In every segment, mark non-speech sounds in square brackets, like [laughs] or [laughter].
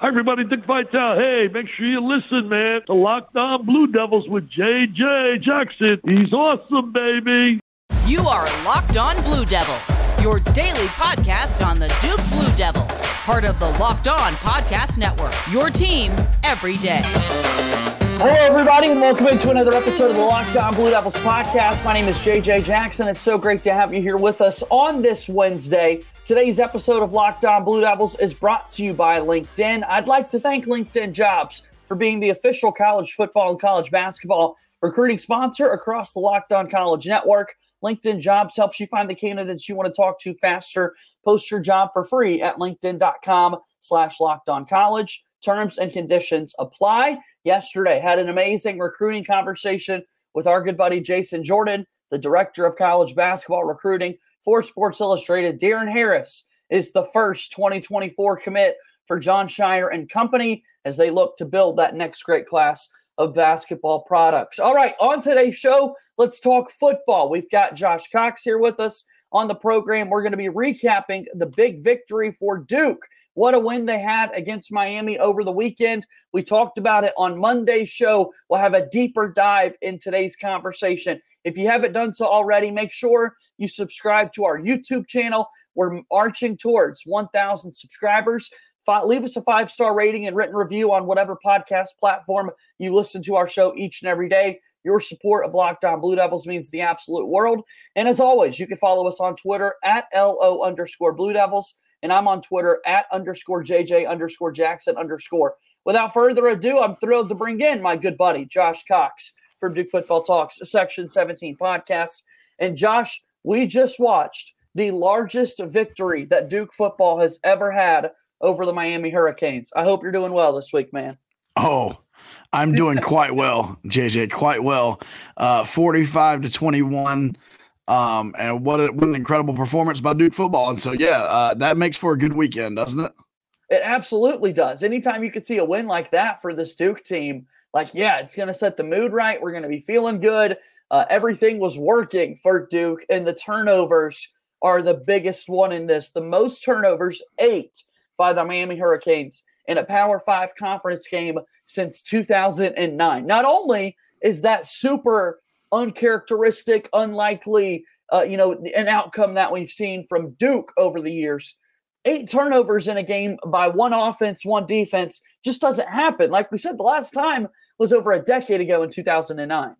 Hi, everybody. Dick Vitale. Hey, make sure you listen, man. The Locked On Blue Devils with JJ Jackson. He's awesome, baby. You are Locked On Blue Devils, your daily podcast on the Duke Blue Devils, part of the Locked On Podcast Network. Your team every day. Hello, everybody, and welcome into another episode of the Locked On Blue Devils podcast. My name is JJ Jackson. It's so great to have you here with us on this Wednesday. Today's episode of Locked On Blue Devils is brought to you by LinkedIn. I'd like to thank LinkedIn Jobs for being the official college football and college basketball recruiting sponsor across the Locked On College Network. LinkedIn Jobs helps you find the candidates you want to talk to faster. Post your job for free at linkedin.com slash locked on college. Terms and conditions apply. Yesterday, had an amazing recruiting conversation with our good buddy Jason Jordan, the director of college basketball recruiting for Sports Illustrated, Darren Harris is the first 2024 commit for Jon Scheyer and company as they look to build that next great class of basketball products. All right, on today's show, let's talk football. We've got Josh Cox here with us on the program. We're going to be recapping the big victory for Duke. What a win they had against Miami over the weekend. We talked about it on Monday's show. We'll have a deeper dive in today's conversation. If you haven't done so already, make sure you subscribe to our YouTube channel. We're marching towards 1,000 subscribers. leave us a five star rating and written review on whatever podcast platform you listen to our show each and every day. Your support of Locked On Blue Devils means the absolute world. And as always, you can follow us on Twitter at LO underscore Blue Devils. And I'm on Twitter at underscore JJ underscore Jackson underscore. Without further ado, I'm thrilled to bring in my good buddy, Josh Cox from Duke Football Talks, Section 17 podcast. And Josh, we just watched the largest victory that Duke football has ever had over the Miami Hurricanes. I hope you're doing well this week, man. Oh, I'm doing [laughs] quite well, JJ, quite well. Uh, 45 to 21. Um, and what, a, what an incredible performance by Duke football. And so, yeah, uh, that makes for a good weekend, doesn't it? It absolutely does. Anytime you can see a win like that for this Duke team, like, yeah, it's going to set the mood right. We're going to be feeling good. Uh, everything was working for Duke, and the turnovers are the biggest one in this. The most turnovers, eight by the Miami Hurricanes in a Power Five conference game since 2009. Not only is that super uncharacteristic, unlikely, uh, you know, an outcome that we've seen from Duke over the years. Eight turnovers in a game by one offense, one defense just doesn't happen. Like we said, the last time was over a decade ago in 2009.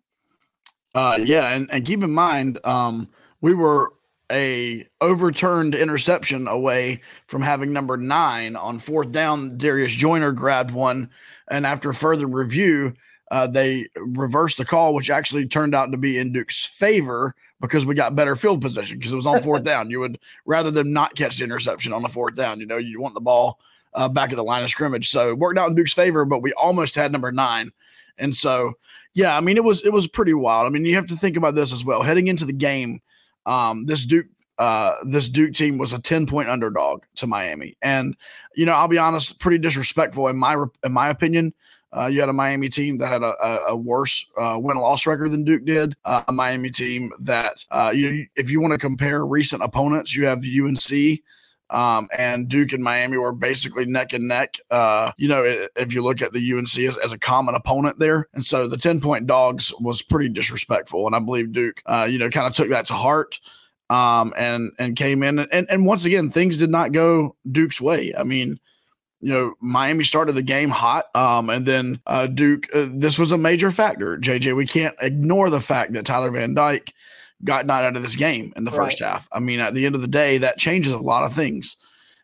Uh, yeah, and, and keep in mind, um, we were a overturned interception away from having number nine on fourth down. Darius Joyner grabbed one, and after further review, uh, they reversed the call, which actually turned out to be in Duke's favor because we got better field position because it was on [laughs] fourth down. You would rather than not catch the interception on the fourth down. You know, you want the ball uh, back at the line of scrimmage. So it worked out in Duke's favor, but we almost had number nine. And so yeah, I mean it was it was pretty wild. I mean, you have to think about this as well. Heading into the game, um, this Duke uh, this Duke team was a 10 point underdog to Miami. And, you know, I'll be honest, pretty disrespectful in my in my opinion. Uh, you had a Miami team that had a, a, worse uh, win loss record than Duke did. Uh, a Miami team that, uh, you if you want to compare recent opponents, you have UNC, um, and Duke and Miami were basically neck and neck. Uh, you know, if you look at the UNC as, as, a common opponent there, and so the ten point dogs was pretty disrespectful, and I believe Duke, uh, you know, kind of took that to heart. Um, and and came in and, and once again things did not go Duke's way. I mean, you know, Miami started the game hot, um, and then uh, Duke. Uh, this was a major factor. JJ, we can't ignore the fact that Tyler Van Dyke got not out of this game in the first right. half. I mean, at the end of the day, that changes a lot of things.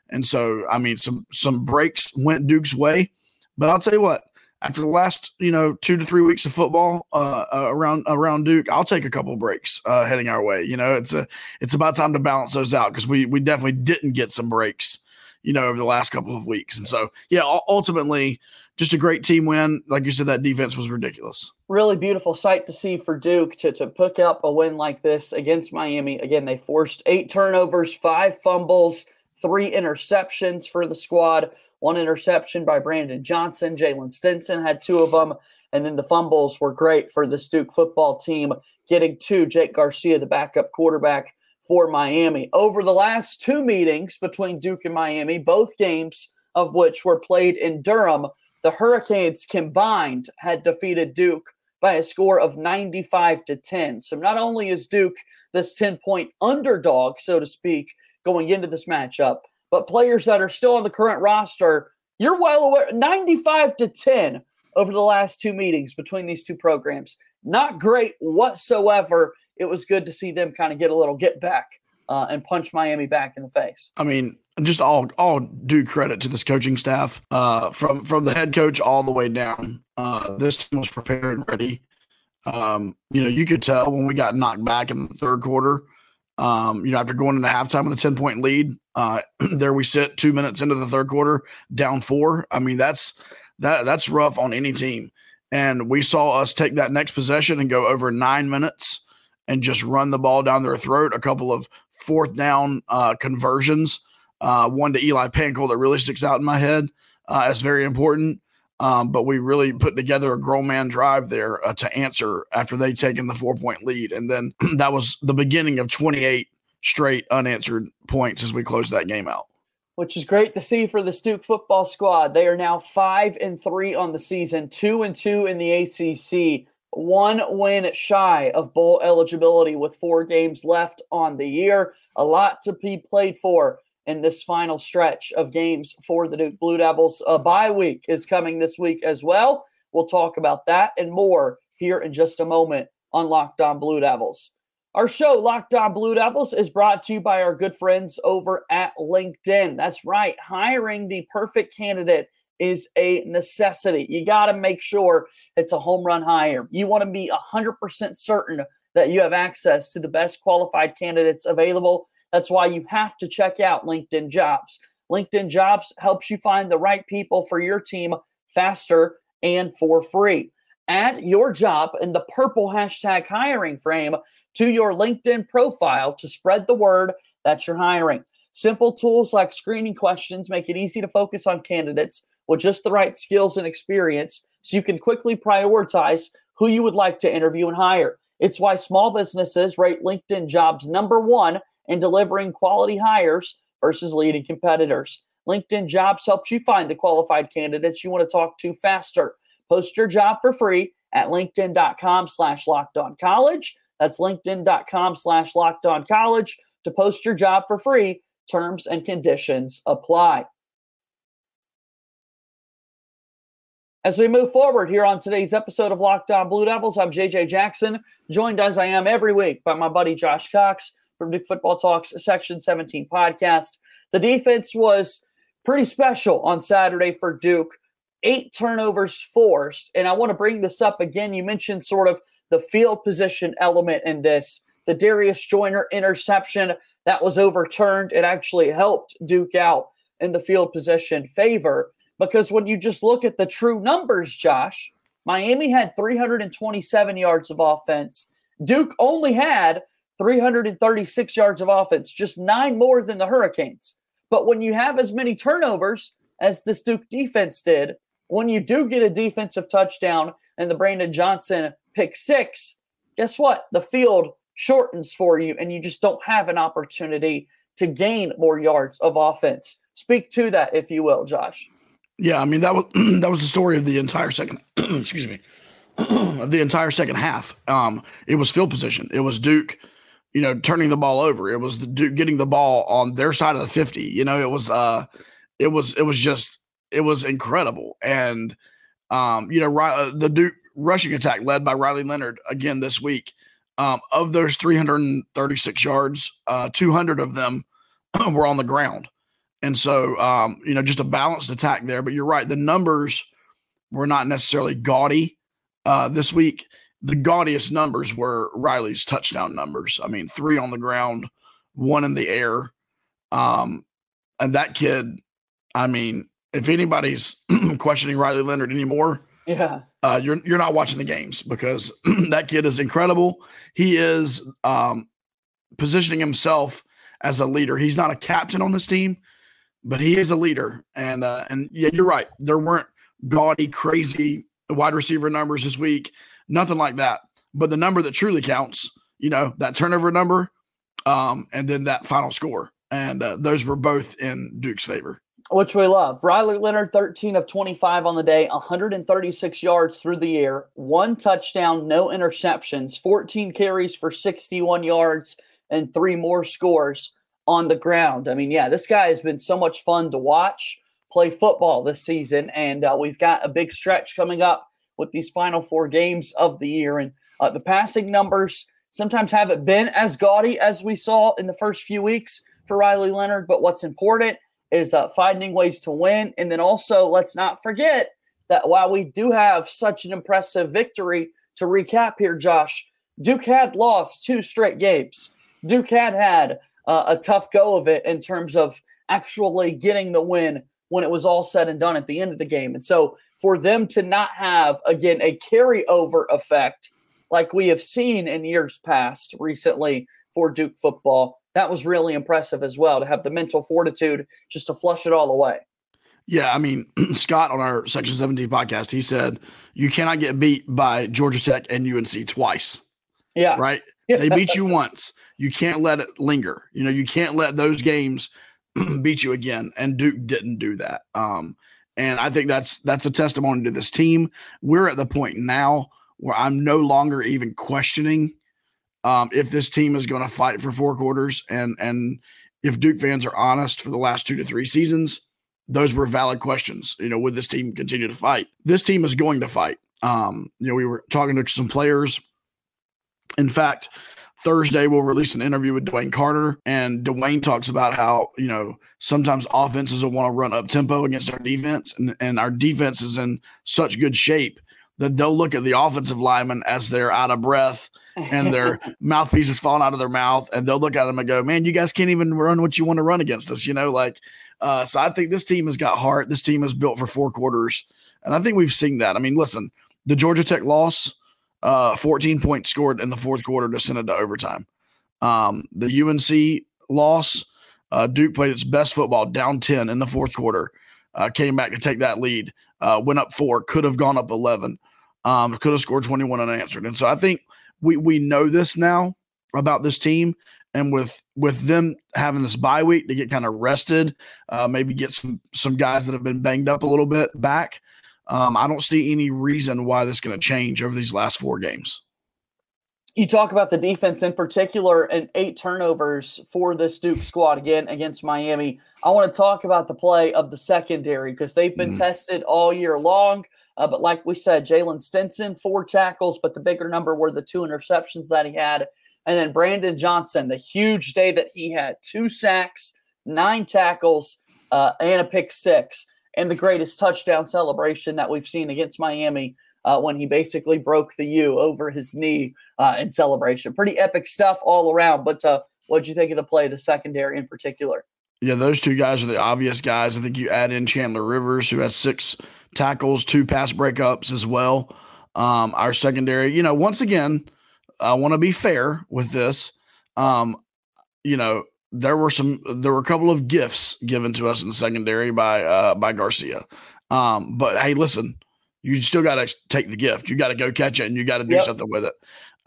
And so, I mean, some some breaks went Duke's way, but I'll tell you what. After the last, you know, two to three weeks of football uh, uh, around around Duke, I'll take a couple breaks uh, heading our way. You know, it's a it's about time to balance those out because we we definitely didn't get some breaks, you know, over the last couple of weeks. And so, yeah, ultimately, just a great team win. Like you said, that defense was ridiculous. Really beautiful sight to see for Duke to, to pick up a win like this against Miami. Again, they forced eight turnovers, five fumbles, three interceptions for the squad. One interception by Brandon Johnson. Jalen Stinson had two of them. And then the fumbles were great for the Duke football team, getting two. Jake Garcia, the backup quarterback for Miami. Over the last two meetings between Duke and Miami, both games of which were played in Durham, the Hurricanes combined had defeated Duke by a score of 95 to 10. So not only is Duke this 10 point underdog, so to speak, going into this matchup, but players that are still on the current roster, you're well aware 95 to 10 over the last two meetings between these two programs. Not great whatsoever. It was good to see them kind of get a little get back uh, and punch Miami back in the face. I mean, just all all due credit to this coaching staff, uh, from from the head coach all the way down. Uh, this team was prepared and ready. Um, you know, you could tell when we got knocked back in the third quarter. Um, you know, after going into halftime with a 10 point lead, uh, [clears throat] there we sit two minutes into the third quarter, down four. I mean, that's that that's rough on any team. And we saw us take that next possession and go over nine minutes and just run the ball down their throat. A couple of fourth down uh, conversions, uh, one to Eli Pancol that really sticks out in my head uh, as very important. Um, but we really put together a grown man drive there uh, to answer after they taken the four point lead, and then [clears throat] that was the beginning of 28 straight unanswered points as we closed that game out. Which is great to see for the Duke football squad. They are now five and three on the season, two and two in the ACC, one win shy of bowl eligibility with four games left on the year. A lot to be played for in this final stretch of games for the Duke Blue Devils. A bye week is coming this week as well. We'll talk about that and more here in just a moment on Locked On Blue Devils. Our show, Locked On Blue Devils, is brought to you by our good friends over at LinkedIn. That's right, hiring the perfect candidate is a necessity. You got to make sure it's a home run hire. You want to be 100% certain that you have access to the best qualified candidates available that's why you have to check out LinkedIn Jobs. LinkedIn Jobs helps you find the right people for your team faster and for free. Add your job in the purple hashtag hiring frame to your LinkedIn profile to spread the word that you're hiring. Simple tools like screening questions make it easy to focus on candidates with just the right skills and experience so you can quickly prioritize who you would like to interview and hire. It's why small businesses rate LinkedIn jobs number one in delivering quality hires versus leading competitors. LinkedIn Jobs helps you find the qualified candidates you want to talk to faster. Post your job for free at linkedin.com slash college. That's linkedin.com slash college to post your job for free. Terms and conditions apply. As we move forward here on today's episode of Locked On Blue Devils, I'm JJ Jackson, joined as I am every week by my buddy Josh Cox from Duke Football Talks Section 17 podcast. The defense was pretty special on Saturday for Duke. Eight turnovers forced. And I want to bring this up again. You mentioned sort of the field position element in this. The Darius Joyner interception that was overturned. It actually helped Duke out in the field position favor because when you just look at the true numbers, Josh, Miami had 327 yards of offense. Duke only had 336 yards of offense, just nine more than the Hurricanes. But when you have as many turnovers as this Duke defense did, when you do get a defensive touchdown and the Brandon Johnson pick six, guess what? The field shortens for you and you just don't have an opportunity to gain more yards of offense. Speak to that, if you will, Josh. Yeah, I mean that was [clears throat] that was the story of the entire second. [clears throat] excuse me, [clears throat] the entire second half. Um, it was field position. It was Duke you know, turning the ball over. It was the Duke getting the ball on their side of the 50. You know, it was uh it was it was just it was incredible. And um, you know, uh, the Duke rushing attack led by Riley Leonard again this week. Um, of those 336 yards, uh, 200 of them [clears throat] were on the ground. And so, um, you know, just a balanced attack there. But you're right, the numbers were not necessarily gaudy uh, this week the gaudiest numbers were Riley's touchdown numbers. I mean, three on the ground, one in the air. Um, and that kid, I mean, if anybody's [clears throat] questioning Riley Leonard anymore, yeah, uh, you're you're not watching the games because [clears throat] that kid is incredible. He is um, positioning himself as a leader. He's not a captain on this team, but he is a leader. And uh, and yeah, you're right. There weren't gaudy, crazy wide receiver numbers this week nothing like that. But the number that truly counts, you know, that turnover number, um, and then that final score, and uh, those were both in Duke's favor. Which we love. Riley Leonard, 13 of 25 on the day, 136 yards through the air, one touchdown, no interceptions, 14 carries for 61 yards, and three more scores on the ground. I mean, yeah, this guy has been so much fun to watch play football this season, and uh, we've got a big stretch coming up with these final four games of the year. And uh, the passing numbers sometimes haven't been as gaudy as we saw in the first few weeks for Riley Leonard, but what's important is uh, finding ways to win. And then also, let's not forget that while we do have such an impressive victory, to recap here, Josh, Duke had lost two straight games. Duke had had uh, a tough go of it in terms of actually getting the win when it was all said and done at the end of the game. And so for them to not have, again, a carryover effect like we have seen in years past recently for Duke football, that was really impressive as well to have the mental fortitude just to flush it all away. Yeah, I mean, [clears throat] Scott on our Section 17 podcast, he said you cannot get beat by Georgia Tech and UNC twice. Yeah. Right? They beat you once. You can't let it linger. You know, you can't let those games [clears throat] beat you again. And Duke didn't do that. Um, and I think that's that's a testimony to this team. We're at the point now where I'm no longer even questioning um, if this team is going to fight for four quarters and and if Duke fans are honest for the last two to three seasons, those were valid questions. You know, would this team continue to fight? This team is going to fight. Um, you know, we were talking to some players. In fact, Thursday we'll release an interview with DeWayne Carter, and DeWayne talks about how you know sometimes offenses will want to run up tempo against our defense, and, and our defense is in such good shape that they'll look at the offensive linemen as they're out of breath and their [laughs] mouthpieces falling out of their mouth, and they'll look at them and go, "Man, you guys can't even run what you want to run against us." You know, like uh, so. I think this team has got heart. This team is built for four quarters, and I think we've seen that. I mean, listen, the Georgia Tech loss, uh, 14 points scored in the fourth quarter to send it to overtime. Um, the UNC loss, uh, Duke played its best football, down 10 in the fourth quarter, uh, came back to take that lead, uh, went up four, could have gone up 11, um, could have scored 21 unanswered. And so I think we we know this now about this team, and with with them having this bye week to get kind of rested, uh, maybe get some some guys that have been banged up a little bit back. Um, I don't see any reason why this is going to change over these last four games. You talk about the defense in particular and eight turnovers for this Duke squad again against Miami. I want to talk about the play of the secondary because they've been mm-hmm. tested all year long. Uh, but like we said, Jalen Stinson, four tackles, but the bigger number were the two interceptions that he had. And then Brandon Johnson, the huge day that he had two sacks, nine tackles, uh, and a pick six, and the greatest touchdown celebration that we've seen against Miami uh, when he basically broke the U over his knee uh, in celebration. Pretty epic stuff all around. But uh, what did you think of the play, the secondary in particular? Yeah, those two guys are the obvious guys. I think you add in Chandler Rivers, who has six tackles, two pass breakups as well. Um, our secondary, you know, once again, I want to be fair with this. Um, you know, there were some, there were a couple of gifts given to us in the secondary by uh, by Garcia. Um, but hey, listen, you still got to take the gift. You got to go catch it, and you got to do yep. something with it.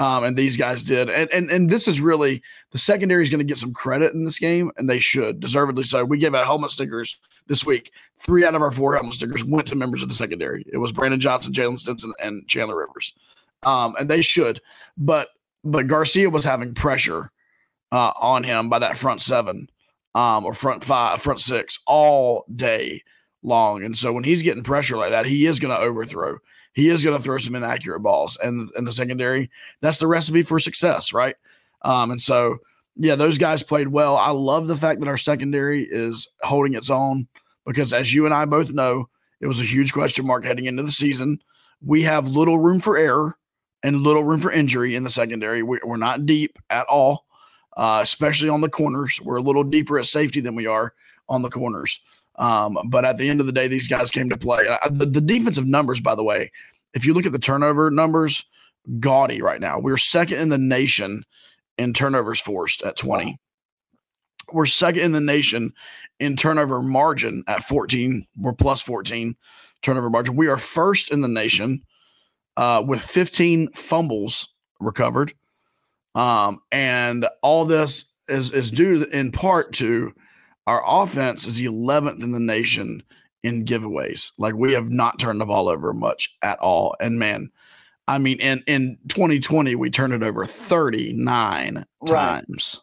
Um, and these guys did. And and and this is really the secondary is going to get some credit in this game, and they should deservedly so. We gave out helmet stickers this week. Three out of our four helmet stickers went to members of the secondary. It was Brandon Johnson, Jalen Stinson, and Chandler Rivers. Um, and they should, but but Garcia was having pressure uh, on him by that front seven, um, or front five, front six all day long. And so when he's getting pressure like that, he is going to overthrow he is going to throw some inaccurate balls. And in the secondary, that's the recipe for success, right? Um, and so, yeah, those guys played well. I love the fact that our secondary is holding its own because, as you and I both know, it was a huge question mark heading into the season. We have little room for error and little room for injury in the secondary. We, are not deep at all, uh, especially on the corners. We're a little deeper at safety than we are on the corners. Um, but at the end of the day, these guys came to play. The, the defensive numbers, by the way, if you look at the turnover numbers, gaudy right now. We're second in the nation in turnovers forced at 20. We're second in the nation in turnover margin at 14. We're plus 14 turnover margin. We are first in the nation uh, with 15 fumbles recovered. Um, and all this is, is due in part to our offense is the 11th in the nation in giveaways. Like we have not turned the ball over much at all. And man, I mean, in in 2020 we turned it over 39 right. times,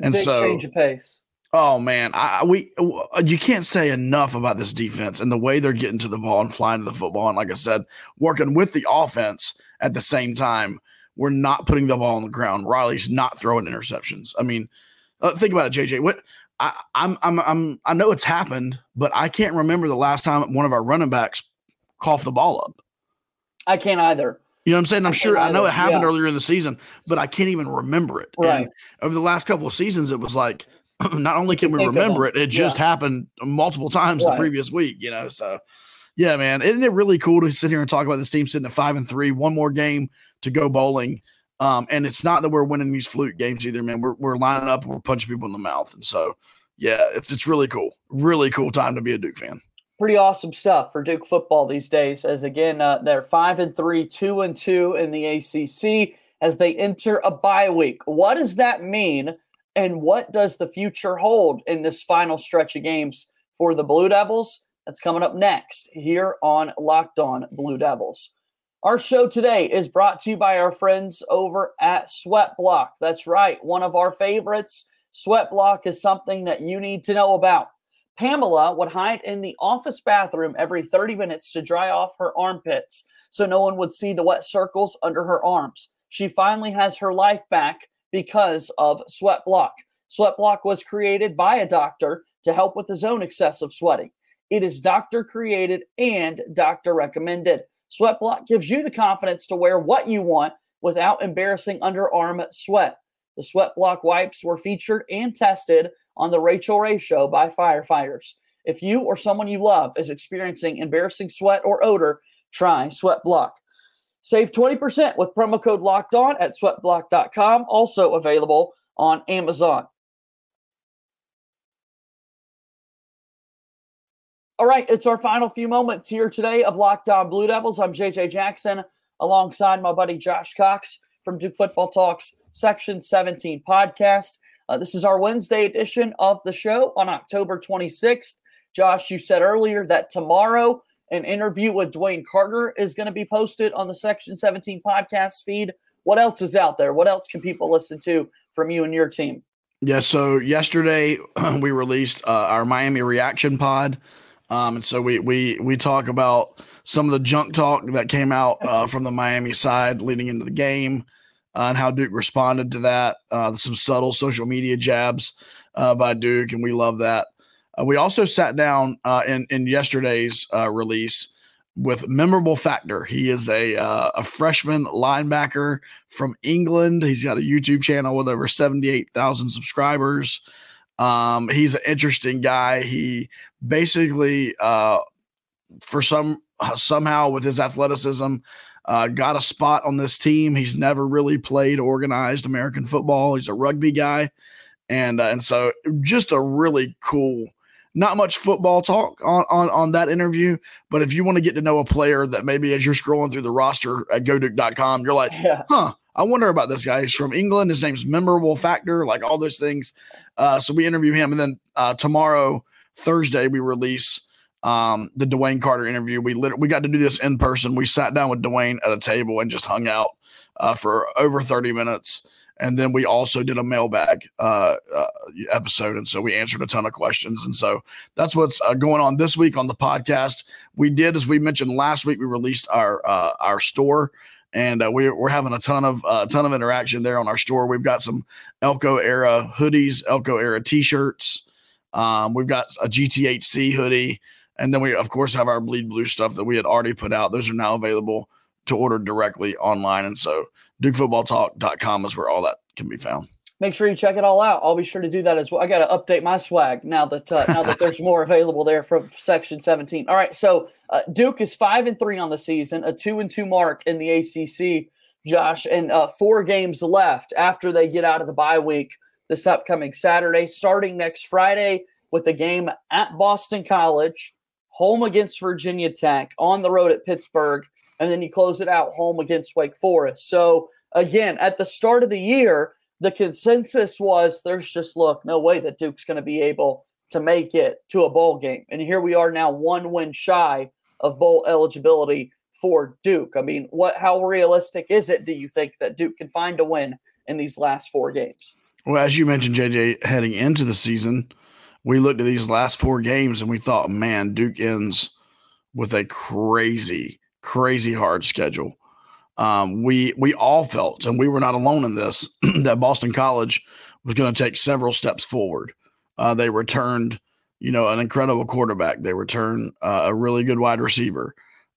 and Big so change of pace. Oh man, I, we you can't say enough about this defense and the way they're getting to the ball and flying to the football. And like I said, working with the offense at the same time, we're not putting the ball on the ground. Riley's not throwing interceptions. I mean, uh, think about it, JJ. What I, I'm I'm I'm I know it's happened, but I can't remember the last time one of our running backs coughed the ball up. I can't either. You know what I'm saying? I'm sure I know it happened yeah. earlier in the season, but I can't even remember it. Right. And over the last couple of seasons, it was like [clears throat] not only can we remember it, it just yeah. happened multiple times right. the previous week, you know. So yeah, man. Isn't it really cool to sit here and talk about this team sitting at five and three, one more game to go bowling. Um, and it's not that we're winning these fluke games either, man. We're we're lining up, we're punching people in the mouth. And so yeah, it's it's really cool. Really cool time to be a Duke fan. Pretty awesome stuff for Duke football these days. As again, uh, they're five and three, two and two in the ACC as they enter a bye week. What does that mean? And what does the future hold in this final stretch of games for the Blue Devils? That's coming up next here on Locked On Blue Devils. Our show today is brought to you by our friends over at Sweat Block. That's right, one of our favorites. Sweat Block is something that you need to know about. Pamela would hide in the office bathroom every 30 minutes to dry off her armpits so no one would see the wet circles under her arms. She finally has her life back because of Sweat Block. Sweat Block was created by a doctor to help with his own excessive sweating. It is doctor created and doctor recommended. Sweat Block gives you the confidence to wear what you want without embarrassing underarm sweat. The Sweatblock wipes were featured and tested on the Rachael Ray Show by firefighters. If you or someone you love is experiencing embarrassing sweat or odor, try Sweatblock. Save 20% with promo code locked on at sweatblock.com, also available on Amazon. All right, it's our final few moments here today of Locked On Blue Devils. I'm JJ Jackson alongside my buddy Josh Cox from Duke Football Talks Section 17 podcast. Uh, this is our Wednesday edition of the show on October 26th. Josh, you said earlier that tomorrow an interview with DeWayne Carter is going to be posted on the Section 17 podcast feed. What else is out there? What else can people listen to from you and your team? Yeah, so yesterday [clears throat] we released uh, our Miami reaction pod. Um, and so we we we talk about some of the junk talk that came out uh, from the Miami side leading into the game, uh, and how Duke responded to that. Uh, some subtle social media jabs uh, by Duke, and we love that. Uh, we also sat down uh, in in yesterday's release with memorable factor. He is a a freshman linebacker from England. He's got a YouTube channel with over seventy eight thousand subscribers. Um, he's an interesting guy. He basically, uh, for some somehow with his athleticism, uh, got a spot on this team. He's never really played organized American football. He's a rugby guy, and and so just a really cool not much football talk on, on, on that interview, but if you want to get to know a player that maybe as you're scrolling through the roster at goduke.com, you're like, yeah. huh, I wonder about this guy. He's from England. His name's Memorable Factor, like all those things. Uh, so we interview him. And then uh, tomorrow, Thursday, we release um, the DeWayne Carter interview. We lit- we got to do this in person. We sat down with DeWayne at a table and just hung out uh, for over 30 minutes and then we also did a mailbag uh, uh, episode and so we answered a ton of questions and so that's what's uh, going on this week on the podcast we did as we mentioned last week we released our uh, our store and uh, we're, we're having a ton of a uh, ton of interaction there on our store. We've got some elko era hoodies elko era t-shirts. Um, we've got a gthc hoodie. And then we of course have our bleed blue stuff that we had already put out. Those are now available to order directly online. And so DukeFootballTalk.com is where all that can be found. Make sure you check it all out. I'll be sure to do that as well. I got to update my swag now that uh, now that there's more available there from Section 17. All right, so uh, Duke is five and three on the season, a two and two mark in the ACC. Josh, and uh, four games left after they get out of the bye week this upcoming Saturday, starting next Friday with a game at Boston College, home against Virginia Tech, on the road at Pittsburgh, and then you close it out home against Wake Forest. So again, at the start of the year, the consensus was there's just look, no way that Duke's going to be able to make it to a bowl game. And here we are now one win shy of bowl eligibility for Duke. I mean, what how realistic is it do you think that Duke can find a win in these last four games? Well, as you mentioned, JJ, heading into the season, we looked at these last four games and we thought, man, Duke ends with a crazy, crazy hard schedule. Um, we we all felt, and we were not alone in this, [clears throat] that Boston College was going to take several steps forward. Uh, they returned, you know, an incredible quarterback. They returned uh, a really good wide receiver,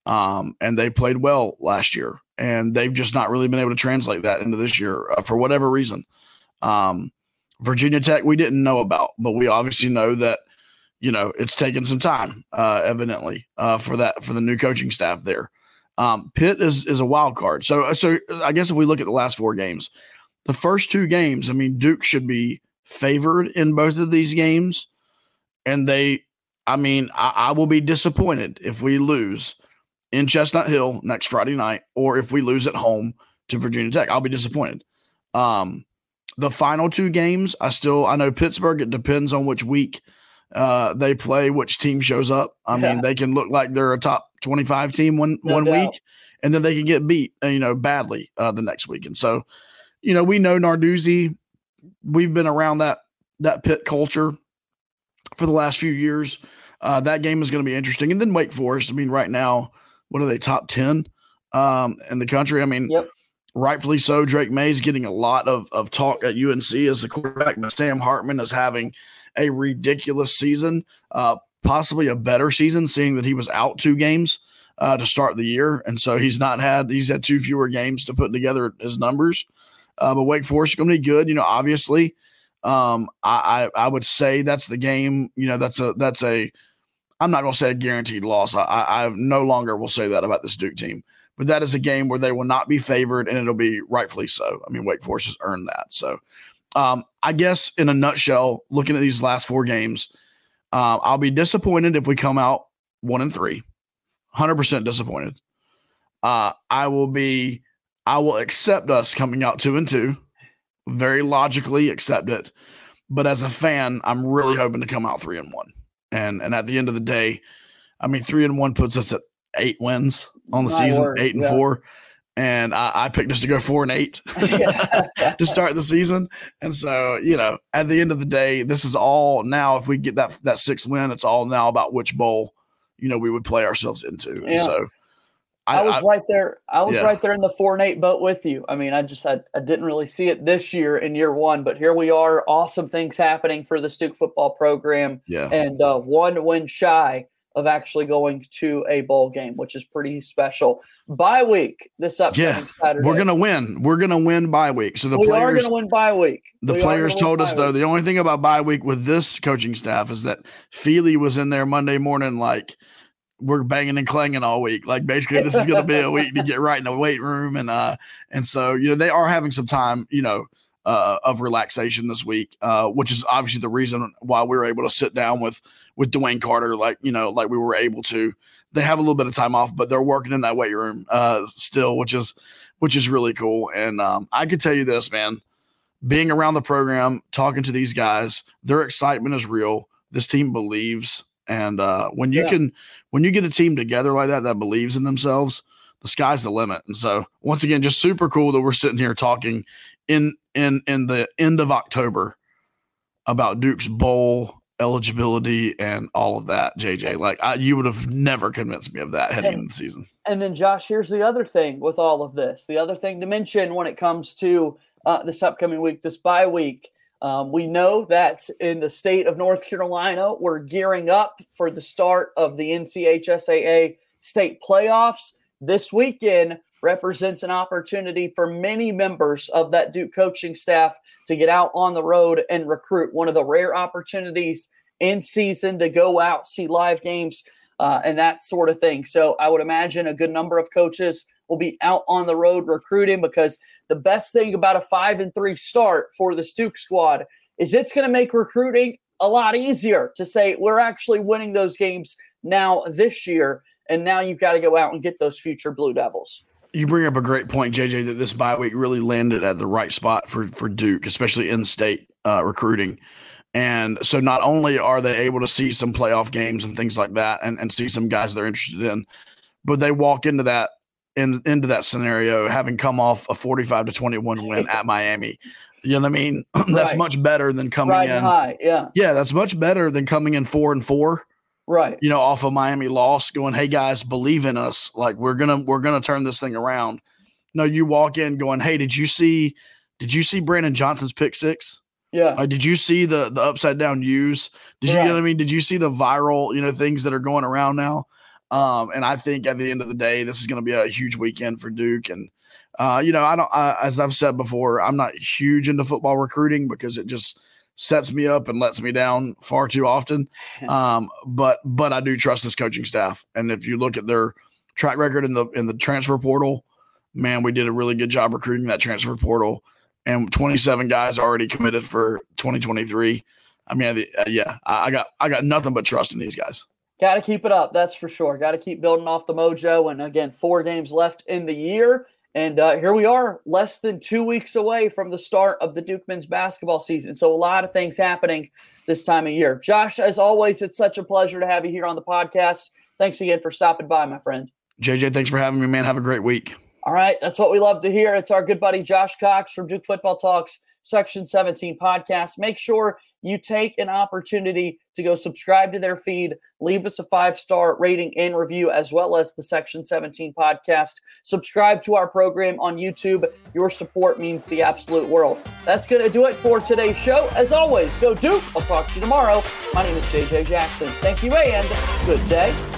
um, and they played well last year. And they've just not really been able to translate that into this year uh, for whatever reason. Um, Virginia Tech, we didn't know about, but we obviously know that you know it's taken some time, uh, evidently, uh, for that for the new coaching staff there. Um, Pitt is is a wild card. So so I guess if we look at the last four games, the first two games, I mean Duke should be favored in both of these games, and they, I mean, I, I will be disappointed if we lose in Chestnut Hill next Friday night, or if we lose at home to Virginia Tech. I'll be disappointed. Um, the final two games, I still I know Pittsburgh. It depends on which week uh, they play, which team shows up. I yeah. mean, they can look like they're a top twenty five team one no one doubt. week, and then they can get beat, uh, you know, badly uh, the next week. And so, you know, we know Narduzzi. We've been around that that Pitt culture for the last few years. Uh, that game is going to be interesting. And then Wake Forest. I mean, right now, what are they top ten um, in the country? I mean. Yep rightfully so. Drake Maye's getting a lot of, of talk at UNC as the quarterback, but Sam Hartman is having a ridiculous season, uh, possibly a better season, seeing that he was out two games uh, to start the year, and so he's not had he's had two fewer games to put together his numbers. Uh, but Wake Forest is going to be good, you know. Obviously, um, I, I I would say that's the game. You know, that's a that's a I'm not going to say a guaranteed loss. I, I, I no longer will say that about this Duke team but that is a game where they will not be favored, and it'll be rightfully so. I mean, Wake Forest has earned that. So, um, I guess in a nutshell, looking at these last four games, uh, I'll be disappointed if we come out one and three, hundred percent disappointed. Uh, I will be, I will accept us coming out two and two, very logically accept it. But as a fan, I'm really hoping to come out three and one. And and at the end of the day, I mean, three and one puts us at eight wins on the My season, word, eight and yeah. four. And I, I, picked us to go four and eight [laughs] [laughs] to start the season. And so, you know, at the end of the day, this is all now. If we get that that sixth win, it's all now about which bowl, you know, we would play ourselves into. Yeah. And so, I, I was I, right there. I was yeah. right there in the four and eight boat with you. I mean, I just had I didn't really see it this year in year one, but here we are. Awesome things happening for the Duke football program. Yeah, and uh, one win shy of actually going to a bowl game, which is pretty special. Bye week this upcoming yeah, Saturday. We're gonna win. We're gonna win bye week. So the we players are gonna win bye week. The we players told us though week. the only thing about bye week with this coaching staff is that Feely was in there Monday morning like we're banging and clanging all week. Like basically, this is going to be a week to get right in the weight room, and uh, and so you know they are having some time, you know, uh, of relaxation this week, uh, which is obviously the reason why we were able to sit down with with DeWayne Carter, like you know, like we were able to. They have a little bit of time off, but they're working in that weight room uh, still, which is which is really cool. And um, I could tell you this, man, being around the program, talking to these guys, their excitement is real. This team believes, and uh, when you yeah. can, when you get a team together like that that believes in themselves, the sky's the limit. And so, once again, just super cool that we're sitting here talking in in in the end of October about Duke's bowl eligibility and all of that, JJ. Like I, you would have never convinced me of that heading into the season. And then, Josh, here's the other thing with all of this. The other thing to mention when it comes to uh, this upcoming week, this bye week. Um, we know that in the state of North Carolina, we're gearing up for the start of the NCHSAA state playoffs. This weekend represents an opportunity for many members of that Duke coaching staff to get out on the road and recruit. One of the rare opportunities in season to go out, see live games, uh, and that sort of thing. So I would imagine a good number of coaches will be out on the road recruiting because the best thing about a five and three start for the Duke squad is it's going to make recruiting a lot easier to say we're actually winning those games now this year. And now you've got to go out and get those future Blue Devils you bring up a great point, JJ, that this bye week really landed at the right spot for for Duke, especially in state uh, recruiting. And so not only are they able to see some playoff games and things like that and, and see some guys they're interested in, but they walk into that in into that scenario having come off a 45 to 21 win at Miami. You know what I mean? [clears throat] that's right. much better than coming right in high, yeah. Yeah, that's much better than coming in 4 and 4. Right. You know, off of Miami loss going, "Hey guys, believe in us. Like we're going to we're going to turn this thing around." No, you walk in going, "Hey, did you see did you see Brandon Johnson's pick 6?" Yeah. Did you see the the upside down use Did you, you know what I mean? Did you see the viral, you know, things that are going around now? Um, and I think at the end of the day, this is going to be a huge weekend for Duke. And uh, you know, I don't, I, as I've said before, I'm not huge into football recruiting because it just sets me up and lets me down far too often. [laughs] Um, but but I do trust this coaching staff. And if you look at their track record in the in the transfer portal, man, we did a really good job recruiting that transfer portal and 27 guys already committed for 2023. I mean, uh, yeah, I got I got nothing but trust in these guys. Got to keep it up, that's for sure. Got to keep building off the mojo. And again, four games left in the year, and uh, here we are, less than two weeks away from the start of the Duke men's basketball season. So a lot of things happening this time of year. Josh, as always, it's such a pleasure to have you here on the podcast. Thanks again for stopping by, my friend. JJ, thanks for having me, man. Have a great week. All right, that's what we love to hear. It's our good buddy Josh Cox from Duke Football Talks Section 17 podcast. Make sure you take an opportunity to go subscribe to their feed, leave us a five star rating and review, as well as the Section 17 podcast. Subscribe to our program on YouTube. Your support means the absolute world. That's going to do it for today's show. As always, go Duke. I'll talk to you tomorrow. My name is JJ Jackson. Thank you and good day.